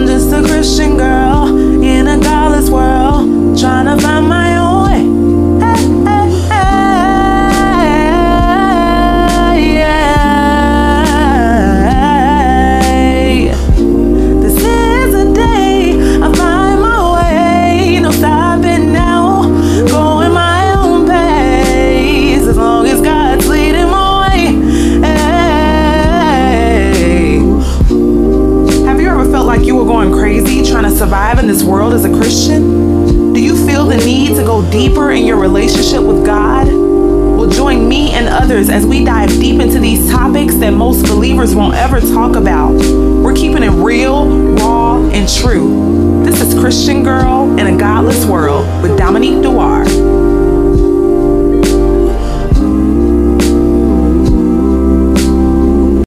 I'm just a Christian girl survive in this world as a Christian? Do you feel the need to go deeper in your relationship with God? Well, join me and others as we dive deep into these topics that most believers won't ever talk about. We're keeping it real, raw, and true. This is Christian Girl in a Godless World with Dominique Dewar.